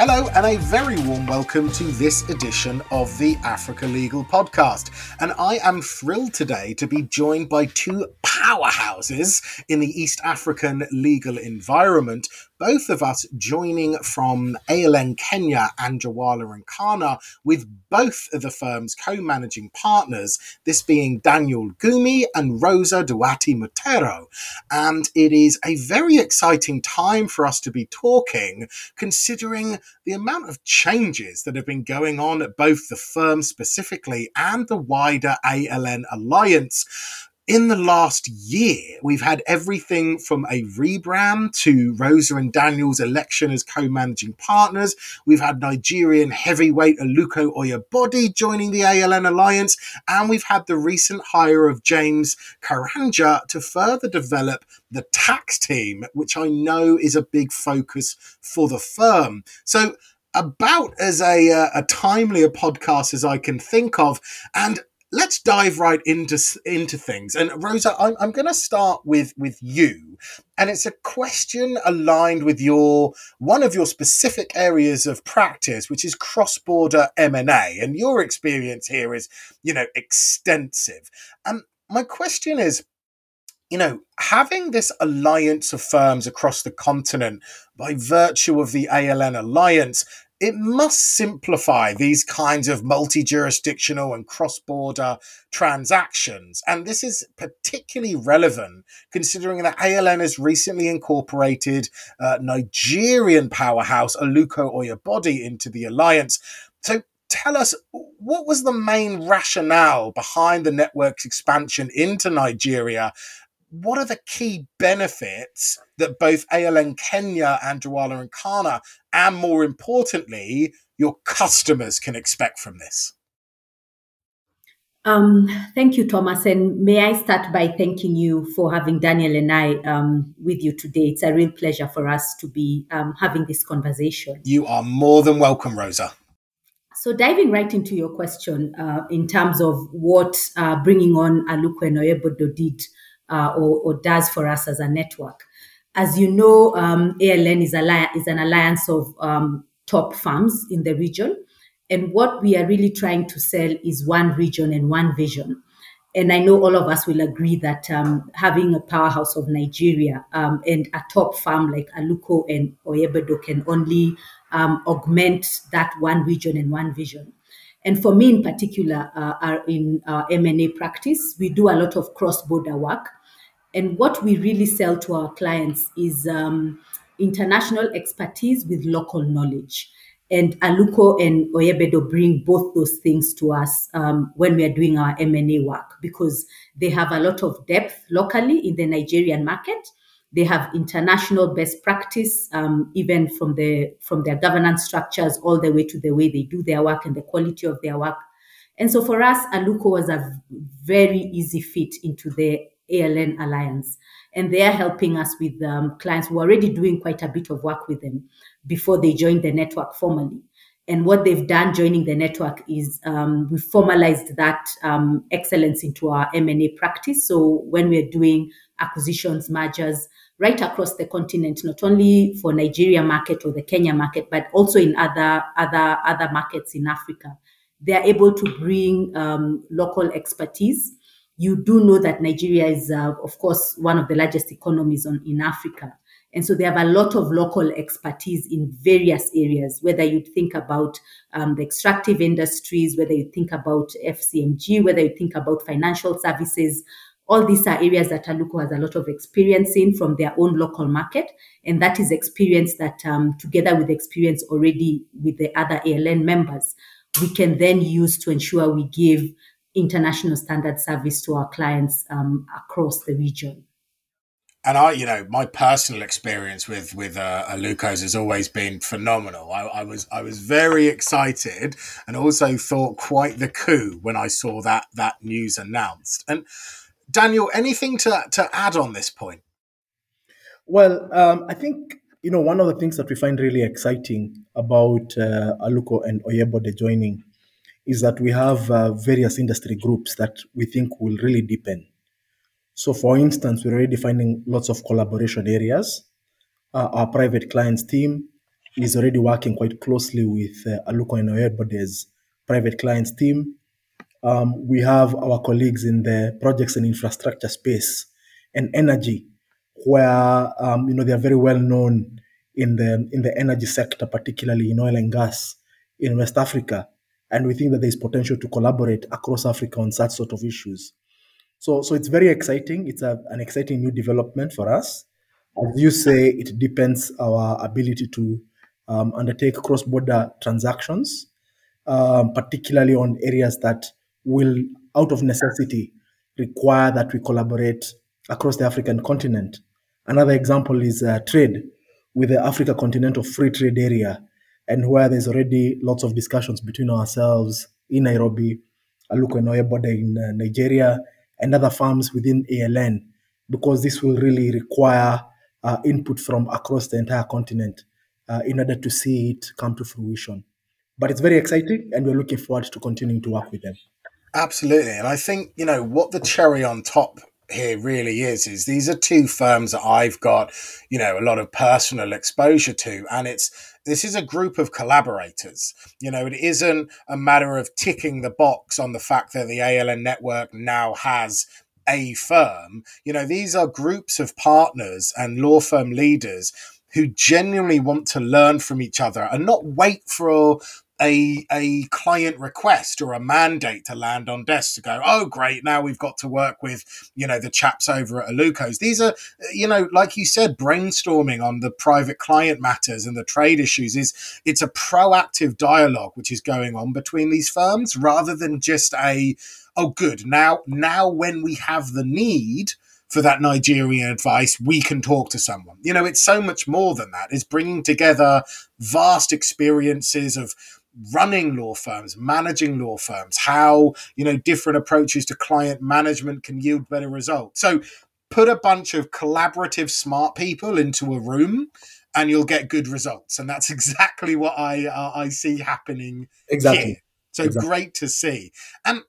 Hello, and a very warm welcome to this edition of the Africa Legal Podcast. And I am thrilled today to be joined by two powerhouses in the East African legal environment both of us joining from ALN Kenya Anjarwalla and Khanna with both of the firm's co-managing partners, this being Daniel Ngumy and Rosa Nduati Mutero. And it is a very exciting time for us to be talking, considering the amount of changes that have been going on at both the firm specifically and the wider ALN alliance in the last year, we've had everything from a rebrand to Rosa and Daniel's election as co managing partners. We've had Nigerian heavyweight Aluko Oyebode joining the ALN Alliance. And we've had the recent hire of James Karanja to further develop the tax team, which I know is a big focus for the firm. So, about as a, uh, a timely a podcast as I can think of. And let's dive right into into things. And Rosa, I'm, I'm going to start with with you, and it's a question aligned with your one of your specific areas of practice, which is cross border M and A. And your experience here is, you know, extensive. And my question is. You know, having this alliance of firms across the continent by virtue of the ALN alliance it must simplify these kinds of multi jurisdictional and cross border transactions. And this is particularly relevant considering that ALN has recently incorporated uh, Nigerian powerhouse Aluko Oyebode into the alliance. So tell us what was the main rationale behind the network's expansion into Nigeria what are the key benefits that both ALN Kenya and Anjarwalla and Khanna, and more importantly, your customers can expect from this? Um, thank you, Thomas. And may I start by thanking you for having Daniel and I um, with you today. It's a real pleasure for us to be um, having this conversation. You are more than welcome, Rosa. So, diving right into your question uh, in terms of what uh, bringing on Aluko and Oyebode did uh, or, or, does for us as a network. As you know, um, ALN is, is an alliance of um, top firms in the region. And what we are really trying to sell is one region and one vision. And I know all of us will agree that um, having a powerhouse of Nigeria um, and a top firm like Aluko and Oyebode can only um, augment that one region and one vision. And for me in particular, uh, in our M&A practice, we do a lot of cross-border work. And what we really sell to our clients is um, international expertise with local knowledge. And Aluko and Oyebode bring both those things to us um, when we are doing our M&A work because they have a lot of depth locally in the Nigerian market. They have international best practice, um, even from the from their governance structures all the way to the way they do their work and the quality of their work. And so for us, Aluko was a very easy fit into the ALN Alliance. And they are helping us with um, clients who are already doing quite a bit of work with them before they joined the network formally. And what they've done joining the network is um, we formalized that um, excellence into our M&A practice. So when we're doing acquisitions, mergers right across the continent, not only for Nigeria market or the Kenya market, but also in other other other markets in Africa, they are able to bring um, local expertise you do know that Nigeria is, uh, of course, one of the largest economies on, in Africa. And so they have a lot of local expertise in various areas, whether you think about um, the extractive industries, whether you think about FMCG, whether you think about financial services. All these are areas that Aluko has a lot of experience in from their own local market. And that is experience that, um, together with experience already with the other ALN members, we can then use to ensure we give international standard service to our clients um, across the region. And I, you know, my personal experience with with uh, Aluko's has always been phenomenal. I, I, was I was very excited, and also thought quite the coup when I saw that that news announced. And Daniel, anything to to add on this point? Well, um, I think you know one of the things that we find really exciting about uh, Aluko and Oyebode joining is that we have uh, various industry groups that we think will really deepen. So, for instance, we're already finding lots of collaboration areas. Uh, our private clients team is already working quite closely with uh, Aluko and Oyebode's private clients team. Um, we have our colleagues in the projects and infrastructure space and energy, where um, you know they are very well known in the in the energy sector, particularly in oil and gas in West Africa, and we think that there is potential to collaborate across Africa on such sort of issues. So, so it's very exciting. It's a, an exciting new development for us. As you say, it depends our ability to um, undertake cross-border transactions, um, particularly on areas that will, out of necessity, require that we collaborate across the African continent. Another example is uh, trade with the Africa Continental Free Trade Area, and where there's already lots of discussions between ourselves in Nairobi, Aluko and Oyebode in uh, Nigeria, and other farms within ALN, because this will really require uh, input from across the entire continent uh, in order to see it come to fruition. But it's very exciting, and we're looking forward to continuing to work with them. Absolutely. And I think, you know, what the cherry on top here really is is these are two firms that I've got, you know, a lot of personal exposure to and it's this is a group of collaborators. You know, it isn't a matter of ticking the box on the fact that the ALN network now has a firm. You know, these are groups of partners and law firm leaders who genuinely want to learn from each other and not wait for a a client request or a mandate to land on desk to go, oh great, now we've got to work with you know the chaps over at Alukos These are you know like you said, brainstorming on the private client matters and the trade issues is it's a proactive dialogue which is going on between these firms rather than just a oh good now now when we have the need for that Nigerian advice, we can talk to someone. You know, it's so much more than that. It's bringing together vast experiences of running law firms, managing law firms, how, you know, different approaches to client management can yield better results. So put a bunch of collaborative smart people into a room and you'll get good results. And that's exactly what I uh, I see happening exactly. Here. So exactly. great to see. And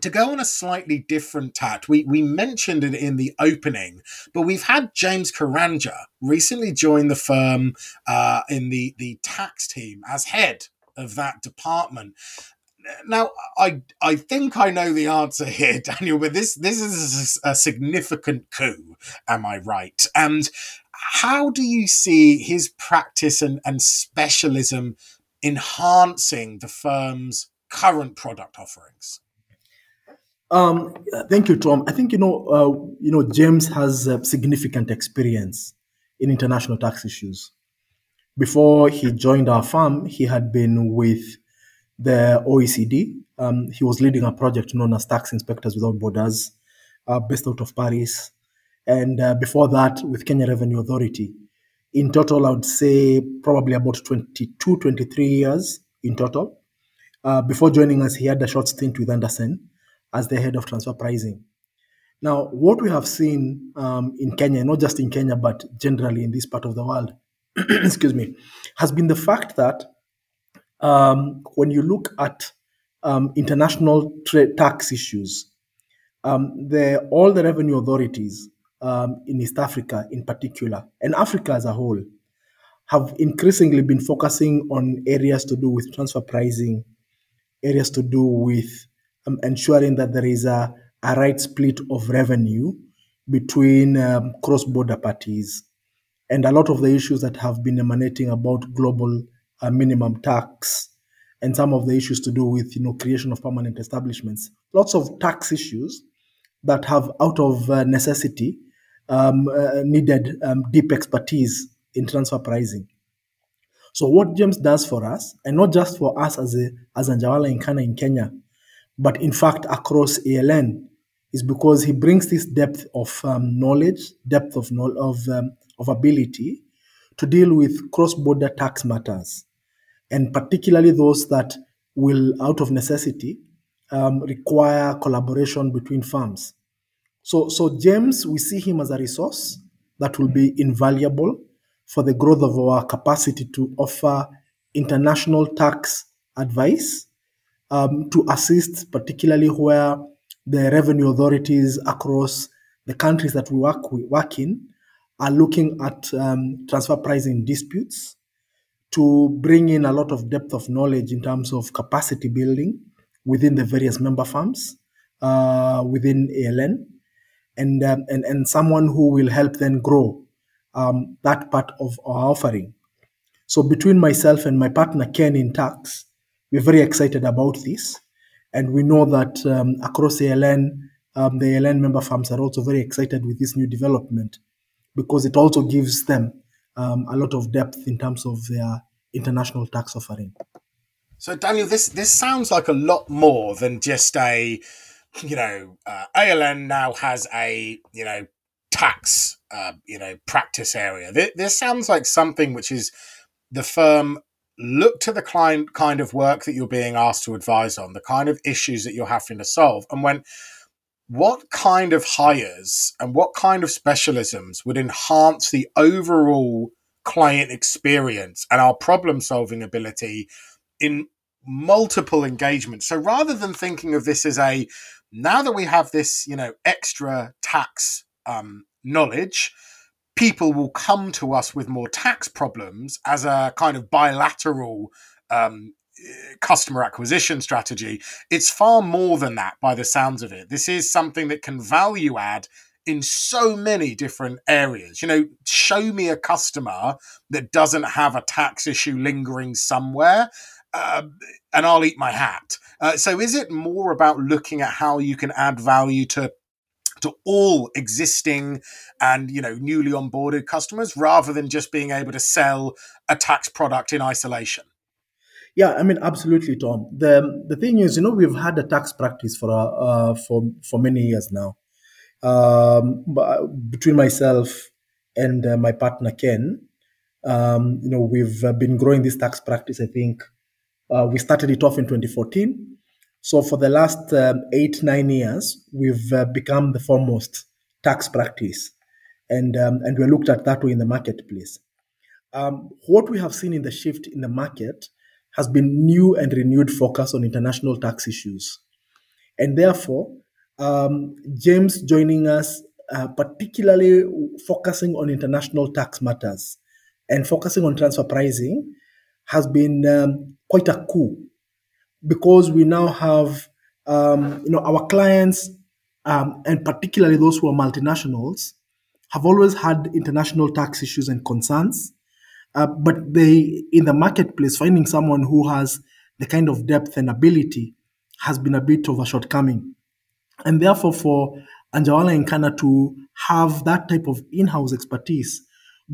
to go on a slightly different tact, we, we mentioned it in the opening, but we've had James Karanja recently join the firm uh, in the, the tax team as head of that department. Now, I I think I know the answer here, Daniel, but this this is a, significant coup. Am I right? And how do you see his practice and, and specialism enhancing the firm's current product offerings? Um, thank you, Tom. I think you know, uh, you know, James has uh, significant experience in international tax issues. Before he joined our firm, he had been with the OECD. Um, he was leading a project known as Tax Inspectors Without Borders, uh, based out of Paris. And uh, before that, with Kenya Revenue Authority. In total, I would say probably about 22, 23 years in total. Uh, before joining us, he had a short stint with Andersen as the head of transfer pricing. Now, what we have seen um, in Kenya, not just in Kenya, but generally in this part of the world, excuse me, has been the fact that um, when you look at um, international trade tax issues, um, the, all the revenue authorities um, in East Africa, in particular, and Africa as a whole, have increasingly been focusing on areas to do with transfer pricing, areas to do with um, ensuring that there is a, a right split of revenue between um, cross-border parties and a lot of the issues that have been emanating about global uh, minimum tax and some of the issues to do with you know creation of permanent establishments. Lots of tax issues that have out of uh, necessity um, uh, needed um, deep expertise in transfer pricing. So what james does for us and not just for us as a as Anjarwalla and Khanna in kenya but in fact across aln is because he brings this depth of um, knowledge depth of, of um, of ability to deal with cross border tax matters, and particularly those that will, out of necessity, um, require collaboration between firms. So, so James, we see him as a resource that will be invaluable for the growth of our capacity to offer international tax advice um, to assist, particularly where the revenue authorities across the countries that we work, we work in are looking at um, transfer pricing disputes to bring in a lot of depth of knowledge in terms of capacity building within the various member firms uh, within ALN, and, um, and and someone who will help then grow um, that part of our offering. So between myself and my partner Ken in tax, we're very excited about this, and we know that um, across ALN, um, the ALN member firms are also very excited with this new development because it also gives them um, a lot of depth in terms of their international tax offering. So, Daniel, this this sounds like a lot more than just a, you know, uh, ALN now has a you know tax uh, you know practice area. This, this sounds like something which is the firm look to the client kind of work that you're being asked to advise on, the kind of issues that you're having to solve, and when what kind of hires and what kind of specialisms would enhance the overall client experience and our problem solving ability in multiple engagements? So rather than thinking of this as a now that we have this you know extra tax um, knowledge people will come to us with more tax problems as a kind of bilateral um, customer acquisition strategy. It's far more than that by the sounds of it. This is something that can value add in so many different areas. You know, show me a customer that doesn't have a tax issue lingering somewhere. Uh, and I'll eat my hat. Uh, so, is it more about looking at how you can add value to to all existing and you know newly onboarded customers, rather than just being able to sell a tax product in isolation? Yeah, I mean, absolutely, Tom. The the thing is, you know, we've had a tax practice for uh, uh for for many years now. Um, between myself and uh, my partner Ken, um, you know, we've uh, been growing this tax practice. I think uh, we started it off in 2014. So for the last um, eight nine years, we've uh, become the foremost tax practice, and um, and we're looked at that way in the marketplace. Um, what we have seen in the shift in the market has been new and renewed focus on international tax issues. And therefore, um, James joining us, uh, particularly focusing on international tax matters and focusing on transfer pricing, has been um, quite a coup because we now have um, you know our clients um, and particularly those who are multinationals have always had international tax issues and concerns uh, but they, in the marketplace, finding someone who has the kind of depth and ability has been a bit of a shortcoming. And therefore, for Anjarwalla and Khanna to have that type of in-house expertise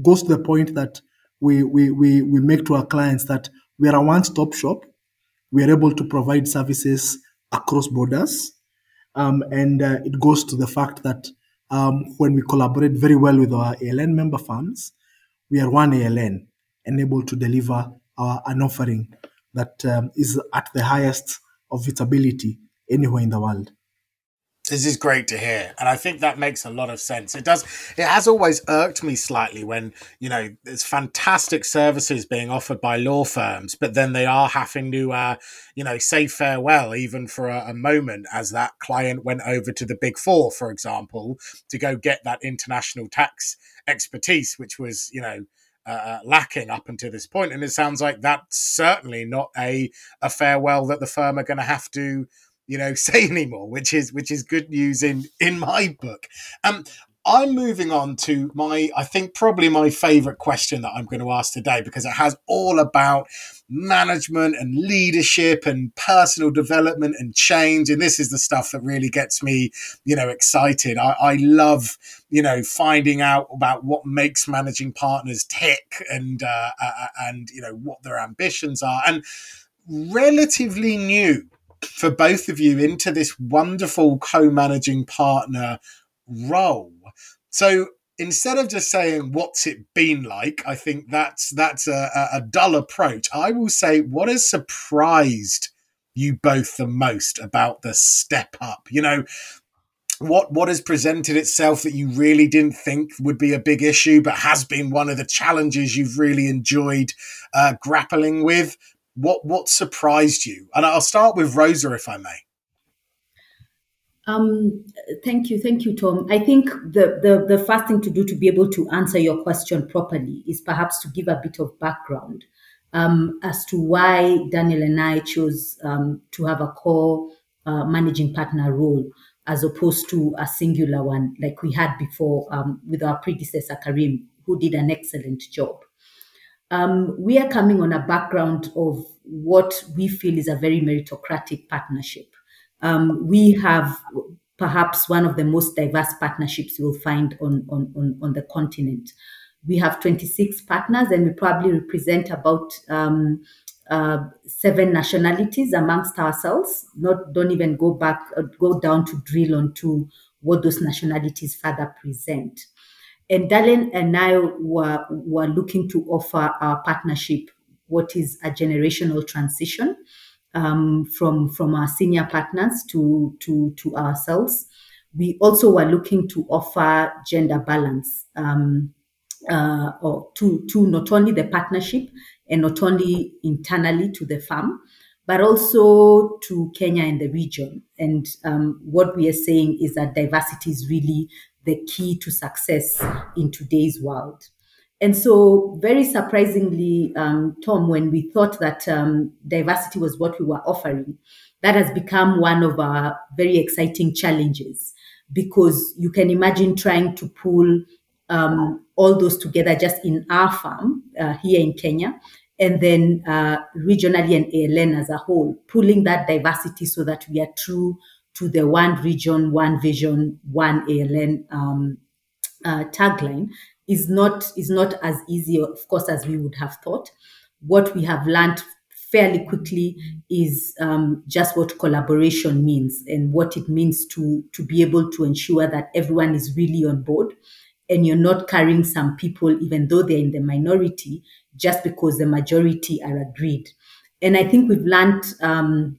goes to the point that we, we, we, we make to our clients that we are a one-stop shop. We are able to provide services across borders. Um, and uh, it goes to the fact that um, when we collaborate very well with our ALN member firms, we are one ALN and able to deliver our, an offering that um, is at the highest of its ability anywhere in the world. This is great to hear. And I think that makes a lot of sense. It does, it has always irked me slightly when, you know, there's fantastic services being offered by law firms, but then they are having to, uh, you know, say farewell even for a, a moment as that client went over to the big four, for example, to go get that international tax expertise, which was, you know, uh, uh, lacking up until this point, and it sounds like that's certainly not a a farewell that the firm are going to have to, you know, say anymore. Which is which is good news in in my book. Um, I'm moving on to my, I think, probably my favorite question that I'm going to ask today because it has all about management and leadership and personal development and change. And this is the stuff that really gets me, you know, excited. I, I love, you know, finding out about what makes managing partners tick and, uh, uh, uh and, you know, what their ambitions are. And relatively new for both of you into this wonderful co managing partner role so instead of just saying what's it been like, I think that's that's a, a dull approach. I will say what has surprised you both the most about the step up. You know, what what has presented itself that you really didn't think would be a big issue, but has been one of the challenges you've really enjoyed uh, grappling with. What what surprised you? And I'll start with Rosa, if I may. Um, thank you, thank you, Tom. I think the, the the first thing to do to be able to answer your question properly is perhaps to give a bit of background um, as to why Daniel and I chose um, to have a core uh, managing partner role as opposed to a singular one like we had before um, with our predecessor Karim, who did an excellent job. Um, we are coming on a background of what we feel is a very meritocratic partnership. Um, we have perhaps one of the most diverse partnerships you'll find on, on, on, on the continent. We have 26 partners, and we probably represent about um, uh, seven nationalities amongst ourselves. Not don't even go back, uh, go down to drill onto what those nationalities further present. And Daniel and I were were looking to offer our partnership what is a generational transition um, from from our senior partners to to to ourselves. We also were looking to offer gender balance. Um, uh, or to, to not only the partnership and not only internally to the farm, but also to Kenya and the region. And um, what we are saying is that diversity is really the key to success in today's world. And so, very surprisingly, um, Tom, when we thought that um, diversity was what we were offering, that has become one of our very exciting challenges because you can imagine trying to pull um, all those together just in our farm uh, here in Kenya, and then uh, regionally and ALN as a whole, pulling that diversity so that we are true to the one region, one vision, one ALN um, uh, tagline is not is not as easy, of course, as we would have thought. What we have learned fairly quickly is um, just what collaboration means and what it means to to be able to ensure that everyone is really on board and you're not carrying some people, even though they're in the minority, just because the majority are agreed. And I think we've learned um,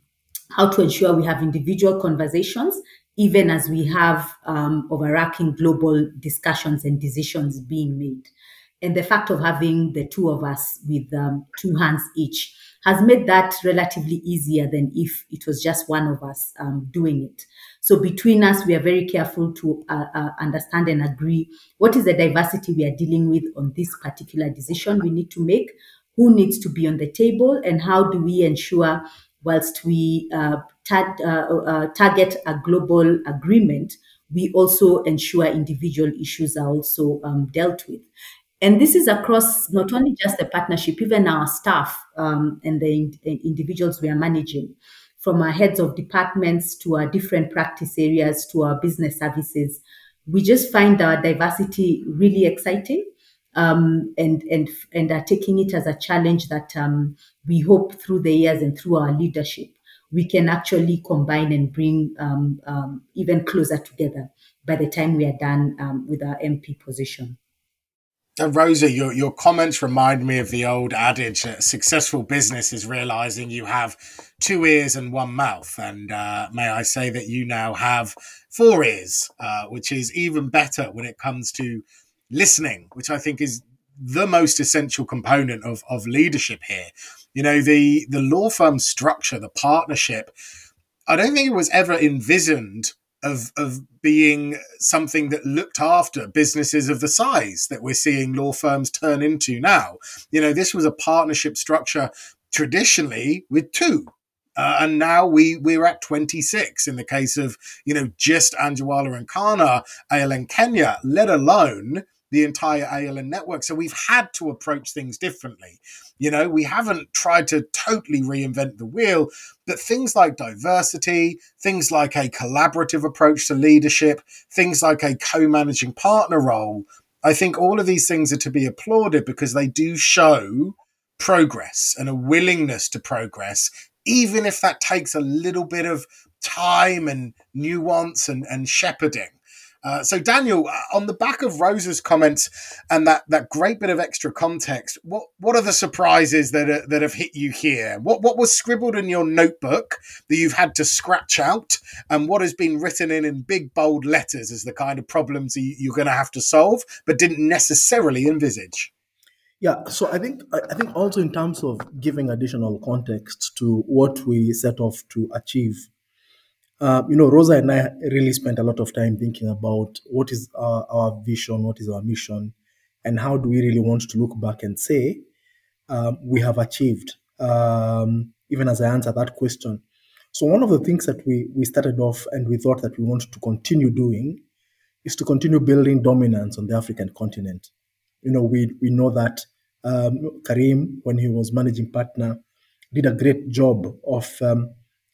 how to ensure we have individual conversations, even as we have um, overarching global discussions and decisions being made. And the fact of having the two of us with um, two hands each has made that relatively easier than if it was just one of us um, doing it. So between us, we are very careful to uh, uh, understand and agree what is the diversity we are dealing with on this particular decision we need to make, who needs to be on the table, and how do we ensure, whilst we uh, tar- uh, uh, target a global agreement, we also ensure individual issues are also um, dealt with. And this is across not only just the partnership, even our staff um, and the in- individuals we are managing, from our heads of departments to our different practice areas to our business services. We just find our diversity really exciting. Um, and and and are taking it as a challenge that um, we hope through the years and through our leadership we can actually combine and bring um, um even closer together by the time we are done um, with our MP position. Uh, Rosa, your, your comments remind me of the old adage that successful business is realizing you have two ears and one mouth. And uh, may I say that you now have four ears, uh, which is even better when it comes to listening, which I think is the most essential component of, of leadership here. You know, the, the law firm structure, the partnership, I don't think it was ever envisioned of of being something that looked after businesses of the size that we're seeing law firms turn into now. You know, this was a partnership structure traditionally with two. Uh, and now we we're at 26 in the case of you know just Anjarwalla and Khanna, ALN Kenya, let alone the entire ALN network. So we've had to approach things differently. You know, we haven't tried to totally reinvent the wheel, but things like diversity, things like a collaborative approach to leadership, things like a co managing partner role, I think all of these things are to be applauded because they do show progress and a willingness to progress, even if that takes a little bit of time and nuance and, and shepherding. Uh, so, Daniel, uh, on the back of Rosa's comments and that, that great bit of extra context, what, what are the surprises that are, that have hit you here? What what was scribbled in your notebook that you've had to scratch out, and what has been written in in big bold letters as the kind of problems you're going to have to solve, but didn't necessarily envisage? Yeah, so I think I think also in terms of giving additional context to what we set off to achieve uh, you know, Rosa and I really spent a lot of time thinking about what is our, our vision, what is our mission, and how do we really want to look back and say, um, we have achieved, um, even as I answer that question. So, one of the things that we, we started off and we thought that we wanted to continue doing is to continue building dominance on the African continent. You know, we, we know that um, Karim, when he was managing partner, did a great job of um,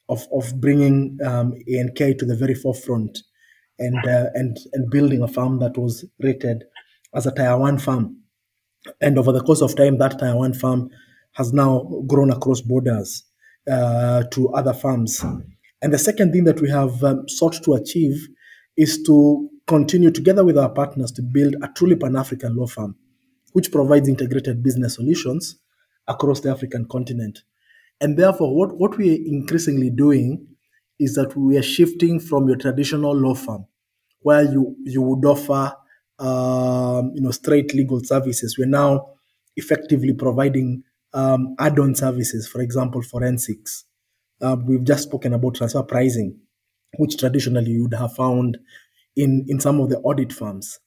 of, of bringing um, ANK to the very forefront and uh, and and building a farm that was rated as a one farm. And over the course of time, that one farm has now grown across borders uh, to other farms. And the second thing that we have um, sought to achieve is to continue together with our partners to build a truly Pan African law firm, which provides integrated business solutions across the African continent. And therefore, what, what we are increasingly doing is that we are shifting from your traditional law firm, where you, you would offer um, you know straight legal services. We're now effectively providing um, add-on services, for example, forensics. Uh, we've just spoken about transfer pricing, which traditionally you would have found in, in some of the audit firms.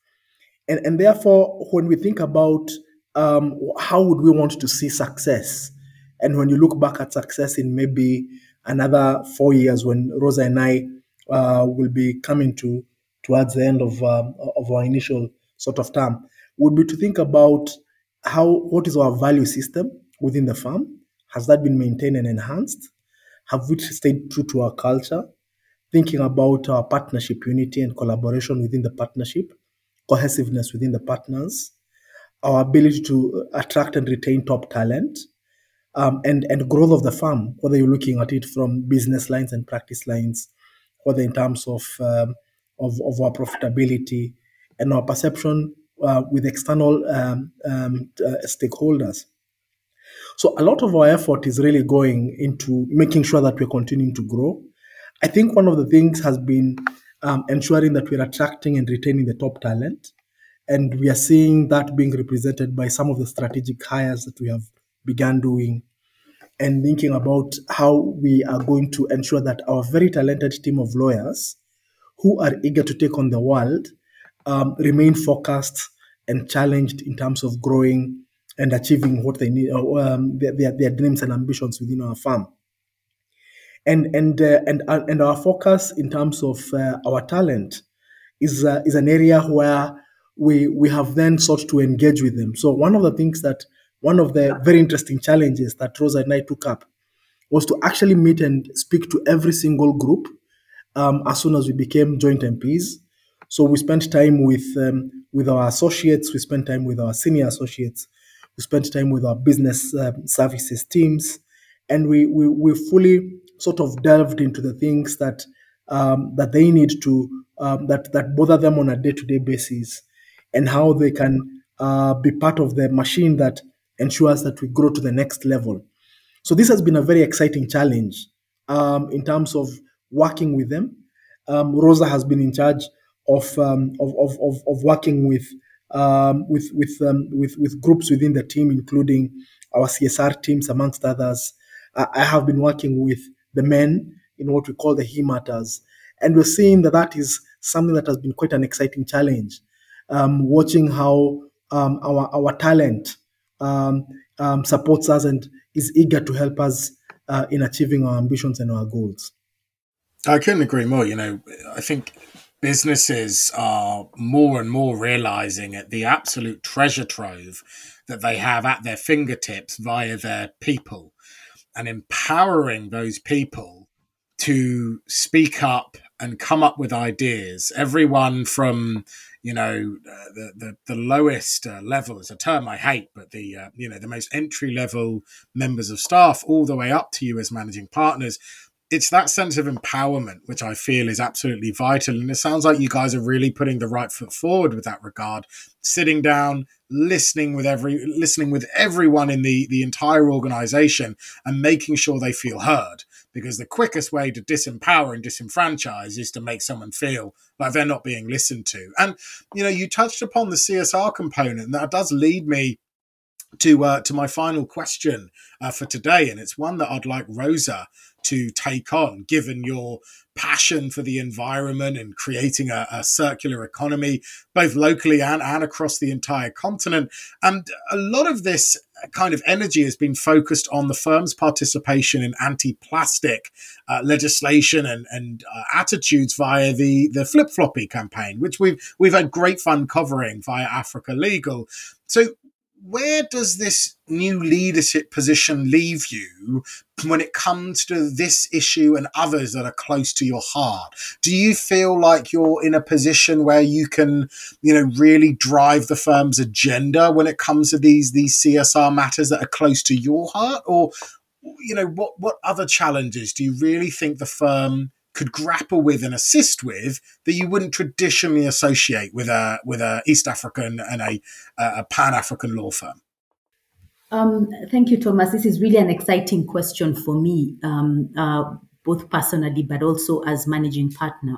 And, and therefore, when we think about um, how would we want to see success, and when you look back at success in maybe another four years, when Rosa and I uh, will be coming to towards the end of um, of our initial sort of term, would be to think about how what is our value system within the firm? Has that been maintained and enhanced? Have we stayed true to our culture? Thinking about our partnership unity and collaboration within the partnership, cohesiveness within the partners, our ability to attract and retain top talent, um, and and growth of the firm, whether you're looking at it from business lines and practice lines, whether in terms of um, of, of our profitability and our perception uh, with external um, um, uh, stakeholders. So a lot of our effort is really going into making sure that we're continuing to grow. I think one of the things has been um, ensuring that we're attracting and retaining the top talent. And we are seeing that being represented by some of the strategic hires that we have began doing and thinking about how we are going to ensure that our very talented team of lawyers who are eager to take on the world um, remain focused and challenged in terms of growing and achieving what they need, uh, um, their, their, their, dreams and ambitions within our firm. And and uh, and uh, and our focus in terms of uh, our talent is uh, is an area where we we have then sought to engage with them. So one of the things that one of the very interesting challenges that Rosa and I took up was to actually meet and speak to every single group um, as soon as we became joint MPs. So we spent time with um, with our associates, we spent time with our senior associates, we spent time with our business uh, services teams, and we, we, we fully sort of delved into the things that um, that they need to um, that that bother them on a day-to-day basis, and how they can uh, be part of the machine that ensures that we grow to the next level. So this has been a very exciting challenge um, in terms of working with them. Um, Rosa has been in charge of, um, of, of, of, of working with um, with with, um, with with groups within the team, including our CSR teams, amongst others. I have been working with the men in what we call the He Matters, and we're seeing that that is something that has been quite an exciting challenge. Um, watching how our our talent um, supports us and is eager to help us uh, in achieving our ambitions and our goals. I couldn't agree more. You know, I think businesses are more and more realizing at the absolute treasure trove that they have at their fingertips via their people and empowering those people to speak up and come up with ideas. Everyone from you know uh, the, the the lowest uh, level is a term I hate, but the uh, you know the most entry level members of staff, all the way up to you as managing partners, it's that sense of empowerment which I feel is absolutely vital. And it sounds like you guys are really putting the right foot forward with that regard, sitting down, listening with every listening with everyone in the the entire organization and making sure they feel heard. Because the quickest way to disempower and disenfranchise is to make someone feel like they're not being listened to. And you know, you touched upon the CSR component, and that does lead me to uh, to my final question uh, for today, and it's one that I'd like Rosa to take on, given your passion for the environment and creating a, a, circular economy, both locally and, and across the entire continent. And a lot of this kind of energy has been focused on the firm's participation in anti-plastic uh, legislation and, and uh, attitudes via the, the Flipflopi campaign, which we've we've had great fun covering via Africa Legal. So where does this new leadership position leave you when it comes to this issue and others that are close to your heart? Do you feel like you're in a position where you can, you know, really drive the firm's agenda when it comes to these these CSR matters that are close to your heart, or you know, what what other challenges do you really think the firm could grapple with and assist with that you wouldn't traditionally associate with a with a East African and a, a Pan African law firm? Um, thank you, Thomas. This is really an exciting question for me, um, uh, both personally but also as managing partner.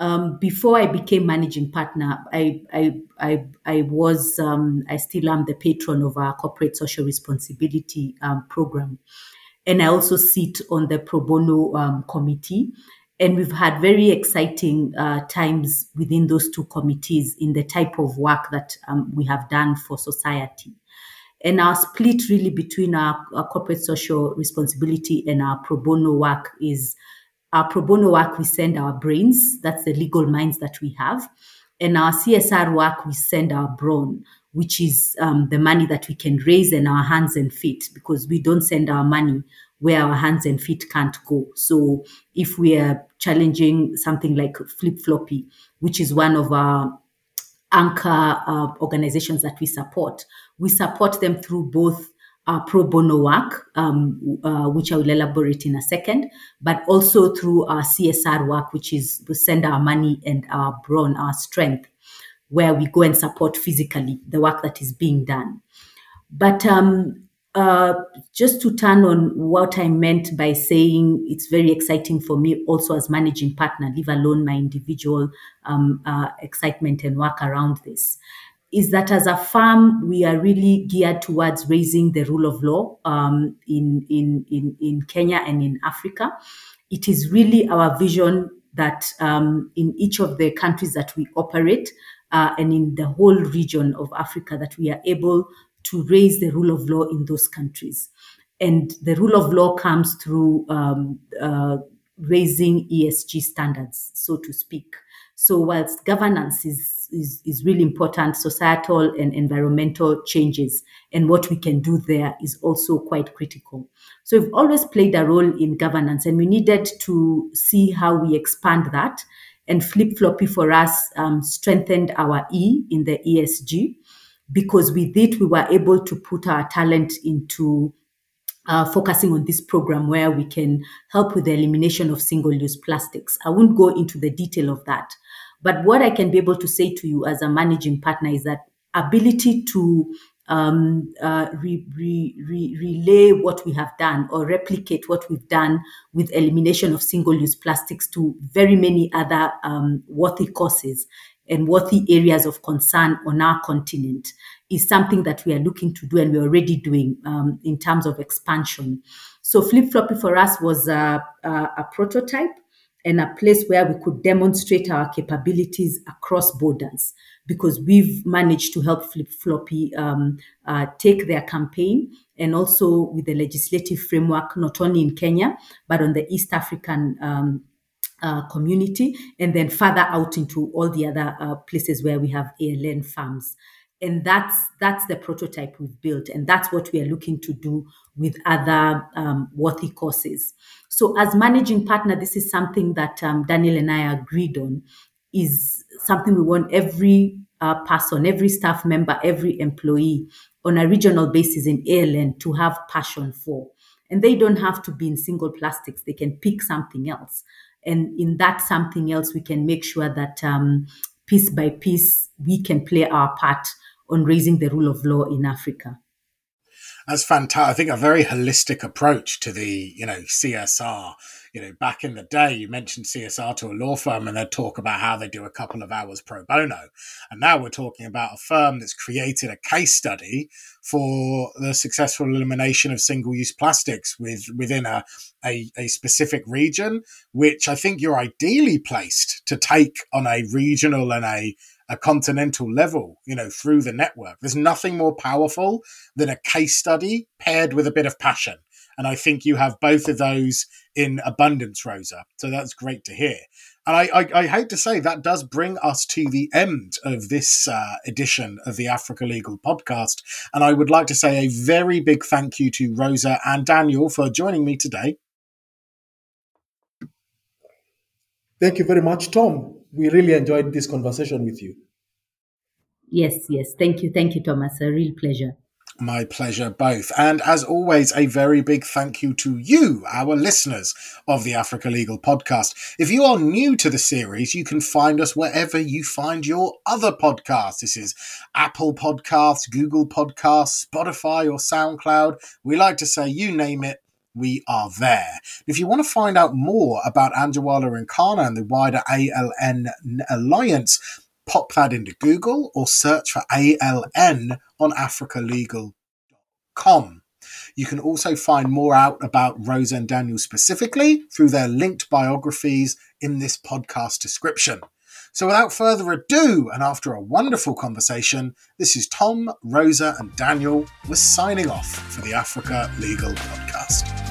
Um, before I became managing partner, I I I, I was um, I still am the patron of our corporate social responsibility um, program, and I also sit on the pro bono um, committee. And we've had very exciting uh, times within those two committees in the type of work that um, we have done for society. And our split really between our, our, corporate social responsibility and our pro bono work is our pro bono work, we send our brains, that's the legal minds that we have. And our CSR work, we send our brawn, which is um, the money that we can raise and our hands and feet, because we don't send our money where our hands and feet can't go. So if we are challenging something like Flipflopi, which is one of our anchor uh, organizations that we support, we support them through both our pro bono work, um, uh, which I will elaborate in a second, but also through our CSR work, which is we send our money and our brawn, our strength, where we go and support physically the work that is being done. But um, uh, just to turn on what I meant by saying it's very exciting for me also as managing partner, leave alone my individual um, uh, excitement and work around this, is that as a firm, we are really geared towards raising the rule of law um, in, in, in, in Kenya and in Africa. It is really our vision that um, in each of the countries that we operate uh, and in the whole region of Africa, that we are able to raise the rule of law in those countries. And the rule of law comes through um, uh, raising ESG standards, so to speak. So, whilst governance is, is, is really important, societal and environmental changes and what we can do there is also quite critical. So, we've always played a role in governance, and we needed to see how we expand that. And Flipflopi for us um, strengthened our E in the ESG because with it we were able to put our talent into uh, focusing on this program where we can help with the elimination of single use plastics. I won't go into the detail of that. But what I can be able to say to you as a managing partner is that ability to um, uh, re, re, re, relay what we have done or replicate what we've done with elimination of single use plastics to very many other um, worthy causes and worthy areas of concern on our continent is something that we are looking to do and we're already doing um, in terms of expansion. So Flipflopi for us was a, a, a prototype and a place where we could demonstrate our capabilities across borders because we've managed to help Flipflopi um, uh, take their campaign and also with the legislative framework, not only in Kenya, but on the East African um, uh, community, and then further out into all the other uh, places where we have ALN farms. And that's that's the prototype we've built, and that's what we are looking to do with other um, worthy causes. So, as managing partner, this is something that um, Daniel and I agreed on. Is something we want every uh, person, every staff member, every employee on a regional basis in ALN to have passion for. And they don't have to be in single plastics, they can pick something else and in that something else we can make sure that um, piece by piece we can play our part on raising the rule of law in africa That's fantastic. I think a very holistic approach to the, you know, CSR. You know, back in the day, you mentioned CSR to a law firm and they'd talk about how they do a couple of hours pro bono. And now we're talking about a firm that's created a case study for the successful elimination of single use plastics with, within a, a, a specific region, which I think you're ideally placed to take on a regional and a a continental level, you know, through the network. There's nothing more powerful than a case study paired with a bit of passion. And I think you have both of those in abundance, Rosa. So that's great to hear. And I, I, I hate to say that does bring us to the end of this uh, edition of the Africa Legal podcast. And I would like to say a very big thank you to Rosa and Daniel for joining me today. Thank you very much, Tom we really enjoyed this conversation with you. Yes, yes. Thank you. Thank you, Thomas. A real pleasure. My pleasure, both. And as always, a very big thank you to you, our listeners of the Africa Legal Podcast. If you are new to the series, you can find us wherever you find your other podcasts. This is Apple Podcasts, Google Podcasts, Spotify, or SoundCloud. We like to say, you name it, we are there. If you want to find out more about Anjarwalla and Khanna and Connor and the wider ALN Alliance, pop that into Google or search for ALN on africalegal.com. You can also find more out about Rosa and Daniel specifically through their linked biographies in this podcast description. So, without further ado, and after a wonderful conversation, this is Tom, Rosa, and Daniel. We're signing off for the Africa Legal Podcast.